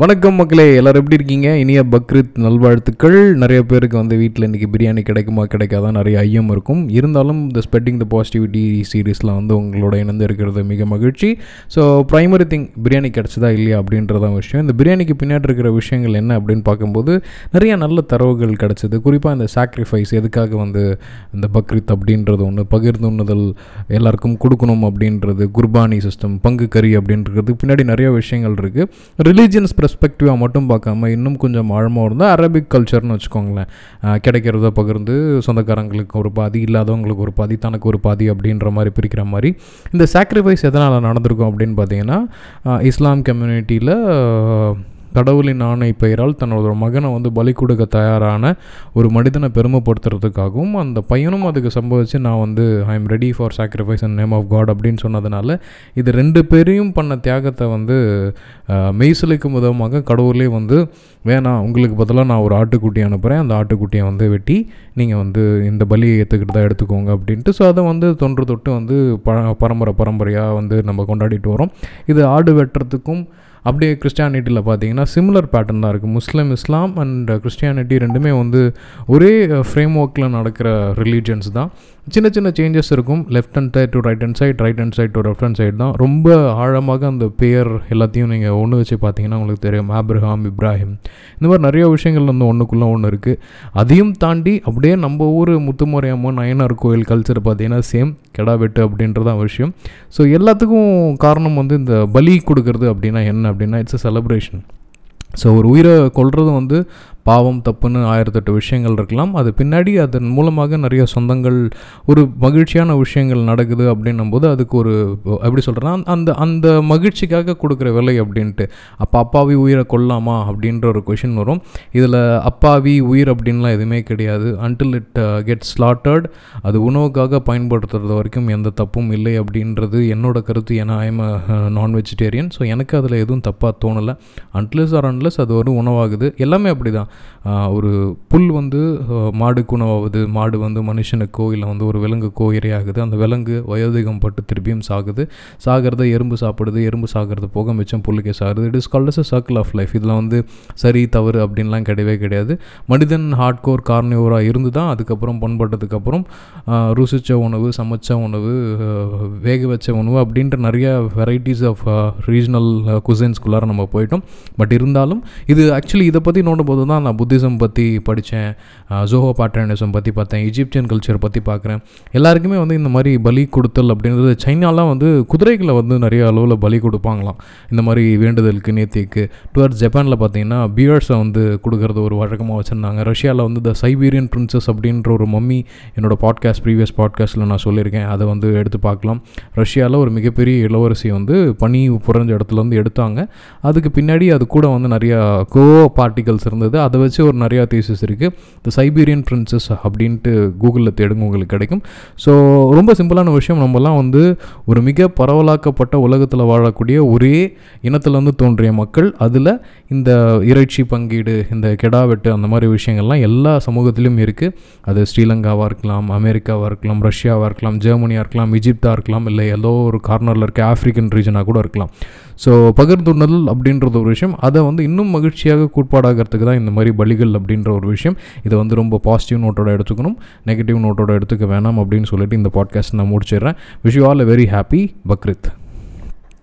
வணக்கம் மக்களே எல்லாரும் எப்படி இருக்கீங்க? இனிய பக்ரீத் நல்வாழ்த்துக்கள். நிறைய பேருக்கு வந்து வீட்டில் இன்றைக்கி பிரியாணி கிடைக்குமா கிடைக்காதா நிறைய ஐயம் இருக்கும். இருந்தாலும் இந்த ஸ்பெட்டிங் த பாசிட்டிவிட்டி சீரீஸில் வந்து உங்களோட இணைந்து இருக்கிறது மிக மகிழ்ச்சி. ஸோ ப்ரைமரி திங் பிரியாணி கிடச்சதா இல்லையா அப்படின்றதான் விஷயம். இந்த பிரியாணிக்கு பின்னாடி இருக்கிற விஷயங்கள் என்ன அப்படின்னு பார்க்கும்போது நிறைய நல்ல தரவுகள் கிடச்சிது. குறிப்பாக இந்த சாக்ரிஃபைஸ் எதுக்காக வந்து இந்த பக்ரீத் அப்படின்றது ஒன்று பகிர்ந்து உண்ணுதல் எல்லாருக்கும் கொடுக்கணும் அப்படின்றது குர்பானி சிஸ்டம் பங்கு கறி அப்படின்றது. பின்னாடி நிறைய விஷயங்கள் இருக்குது ரிலீஜியன்ஸ் பெர்ஸ்பெக்டிவாக மட்டும் பார்க்காம இன்னும் கொஞ்சம் ஆழமாக இருந்தால் அரபிக் கல்ச்சர்னு வச்சுக்கோங்களேன். கிடைக்கிறத பகிர்ந்து சொந்தக்காரங்களுக்கு ஒரு பாதி இல்லாதவங்களுக்கு ஒரு பாதி தனக்கு ஒரு பாதி அப்படின்ற மாதிரி பிரிக்கிற மாதிரி இந்த சாக்ரிஃபைஸ் எதனால் நடந்திருக்கும் அப்படின்னு பார்த்தீங்கன்னா இஸ்லாம் கம்யூனிட்டியில் கடவுளின் ஆணை பெயரால் தன்னோட மகனை வந்து பலி கொடுக்க தயாரான ஒரு மனிதனை பெருமைப்படுத்துறதுக்காகவும் அந்த பையனும் அதுக்கு சம்பவிச்சு நான் வந்து I am ready for sacrifice and name of God அப்படின்னு சொன்னதுனால இது ரெண்டு பேரையும் பண்ண தியாகத்தை வந்து அஹ், விதமாக கடவுளே வந்து வேணாம் உங்களுக்கு பதிலாக நான் ஒரு ஆட்டுக்குட்டி அனுப்புகிறேன் அந்த ஆட்டுக்குட்டியை வந்து வெட்டி நீங்கள் வந்து இந்த பலியை ஏற்றுக்கிட்டு தான் எடுத்துக்கோங்க அப்படின்ட்டு. ஸோ அதை வந்து தொன்று தொட்டு வந்து ப பரம்பரை பரம்பரையாக வந்து நம்ம கொண்டாடிட்டு வரோம். இது ஆடு வெட்டுறதுக்கும் அப்படியே கிறிஸ்டியானிட்டியில் பார்த்தீங்கன்னா சிமிலர் பேட்டர்ன் தான் இருக்குது முஸ்லீம் இஸ்லாம் அண்ட் கிறிஸ்டியானிட்டி ரெண்டுமே வந்து ஒரே ஃப்ரேம் ஒர்க்கில் நடக்கிற ரிலீஜன்ஸ் தான். சின்ன சின்ன சேஞ்சஸ் இருக்கும். Left hand side to right hand side right hand side to left hand side தான். ரொம்ப ஆழமாக அந்த பேர் எல்லாத்தையும் நீங்கள் ஒன்று வச்சு பார்த்தீங்கன்னா உங்களுக்கு தெரியும். ஆப்ரஹாம் இப்ராஹிம் இந்த மாதிரி நிறைய விஷயங்கள் வந்து ஒன்றுக்குள்ளே ஒன்று இருக்குது அதையும் தாண்டி அப்படியே நம்ம ஊர் முத்துமுறையம்மன் அயனார் கோயில் கல்ச்சர் பார்த்தீங்கன்னா சேம் கெடா வெட்டு அப்படின்றதான் விஷயம். ஸோ எல்லாத்துக்கும் காரணம் வந்து இந்த பலி கொடுக்கறது அப்படின்னா என்ன அப்படின்னா இட்ஸ் அ செலப்ரேஷன் ஸோ ஒரு உயிரை கொல்றது வந்து பாவம் தப்புன்னு ஆயிரத்தெட்டு விஷயங்கள் இருக்கலாம். அது பின்னாடி அதன் மூலமாக நிறைய சொந்தங்கள் ஒரு மகிழ்ச்சியான விஷயங்கள் நடக்குது அப்படின்னும் போது அதுக்கு ஒரு எப்படி சொல்கிறேன்னா அந்த அந்த மகிழ்ச்சிக்காக கொடுக்குற விலை அப்படின்ட்டு. அப்போ அப்பாவி உயிரை கொல்லாமா அப்படின்ற ஒரு கொஷின் வரும். இதில் அப்பாவி உயிர் அப்படின்லாம் எதுவுமே கிடையாது. அன்டில் இட் கெட் ஸ்லாட்டர்ட் அது உணவுக்காக பயன்படுத்துறது வரைக்கும் எந்த தப்பும் இல்லை அப்படின்றது என்னோட கருத்து. ஏன்னா ஐம் நான் வெஜிடேரியன் ஸோ எனக்கு அதில் எதுவும் தப்பாக தோணலை. அன்ட்லஸ் ஆர் அன்லஸ் அது ஒரு உணவாகுது. எல்லாமே அப்படி தான் ஒரு புல் வந்து மாடுக்கு உணவாகுது மாடு வந்து மனுஷனுக்கோ இல்லை வந்து ஒரு விலங்குக்கோ இரையாகுது அந்த விலங்கு வயோதிகம் பட்டு திருப்பியும் சாகுது. சாகிறத எறும்பு சாப்பிடுது எறும்பு சாகிறது போக மிச்சம் புல்லுக்கே சாகுது. It is called a circle of life இதில் வந்து சரி தவறு அப்படின்லாம் கிடையவே கிடையாது. மனிதன் ஹார்ட்கோர் கார்னியோராக இருந்து தான் அதுக்கப்புறம் பண்பட்டதுக்கப்புறம் ருசித்த உணவு சமைச்ச உணவு வேக வச்ச உணவு அப்படின்ற நிறைய வெரைட்டிஸ் ஆஃப் ரீஜனல் குசைன்ஸ்குள்ளார நம்ம போயிட்டோம். பட் இருந்தாலும் இது ஆக்சுவலி இதை பற்றி நோண்டும் போது தான் நான் புத்திசம் பற்றி படித்தேன் ஜோஹோ பாட்டர்னிசம் பற்றி பார்த்தேன் இஜிப்சியன் கல்ச்சர் பற்றி பார்க்குறேன். எல்லாருக்குமே வந்து இந்த மாதிரி பலி கொடுத்தல் அப்படின்றது சைனாலாம் வந்து குதிரைகளை வந்து நிறைய அளவில் பலி கொடுப்பாங்களாம். இந்த மாதிரி வேண்டுதலுக்கு நேத்திக்கு டுவர்ட்ஸ் ஜப்பானில் பார்த்தீங்கன்னா பியர்ஸை வந்து கொடுக்கறது ஒரு வழக்கமாக வச்சுருந்தாங்க. ரஷ்யாவில் வந்து த சைபீரியன் பிரின்சஸ் அப்படின்ற ஒரு மம்மி என்னோடய பாட்காஸ்ட் ப்ரீவியஸ் பாட்காஸ்ட்டில் நான் சொல்லியிருக்கேன். அதை வந்து எடுத்து பார்க்கலாம். ரஷ்யாவில் ஒரு மிகப்பெரிய இளவரசி வந்து பனி புரஞ்ச இடத்துல வந்து எடுத்தாங்க. அதுக்கு பின்னாடி அது கூட வந்து நிறையா கோ பார்ட்டிகல்ஸ் இருந்தது. அதை அதை வச்சு ஒரு நிறையா தீசஸ் இருக்குது த சைபீரியன் பிரின்சஸ் அப்படின்ட்டு கூகுளில் தேடுங்க உங்களுக்கு கிடைக்கும். ஸோ ரொம்ப சிம்பிளான விஷயம். நம்மலாம் வந்து ஒரு மிக பரவலாக்கப்பட்ட உலகத்தில் வாழக்கூடிய ஒரே இனத்துலேருந்து தோன்றிய மக்கள். அதில் இந்த இறைச்சி பங்கீடு இந்த கெடா வெட்டு அந்த மாதிரி விஷயங்கள்லாம் எல்லா சமூகத்திலும் இருக்குது அது ஸ்ரீலங்காவாக இருக்கலாம் அமெரிக்காவாக இருக்கலாம் ரஷ்யாவாக இருக்கலாம் ஜெர்மனியாக இருக்கலாம் இஜிப்டாக இருக்கலாம் இல்லை ஏதோ ஒரு கார்னரில் இருக்க ஆஃப்ரிக்கன் ரீஜனாக கூட இருக்கலாம். ஸோ பகிர்ந்துணல் அப்படின்றது ஒரு விஷயம். அதை வந்து இன்னும் மகிழ்ச்சியாக கூட்பாடாகிறதுக்கு தான் இந்த மாதிரி பலிகள் அப்படின்ற ஒரு விஷயம். இதை வந்து ரொம்ப பாசிட்டிவ் நோட்டோட எடுத்துக்கணும். நெகட்டிவ் நோட்டோட எடுத்துக்க வேணாம் அப்படின்னு சொல்லிட்டு இந்த பாட்காஸ்ட் நான் முடிச்சிடுறேன். Wish you all a very happy Bakrid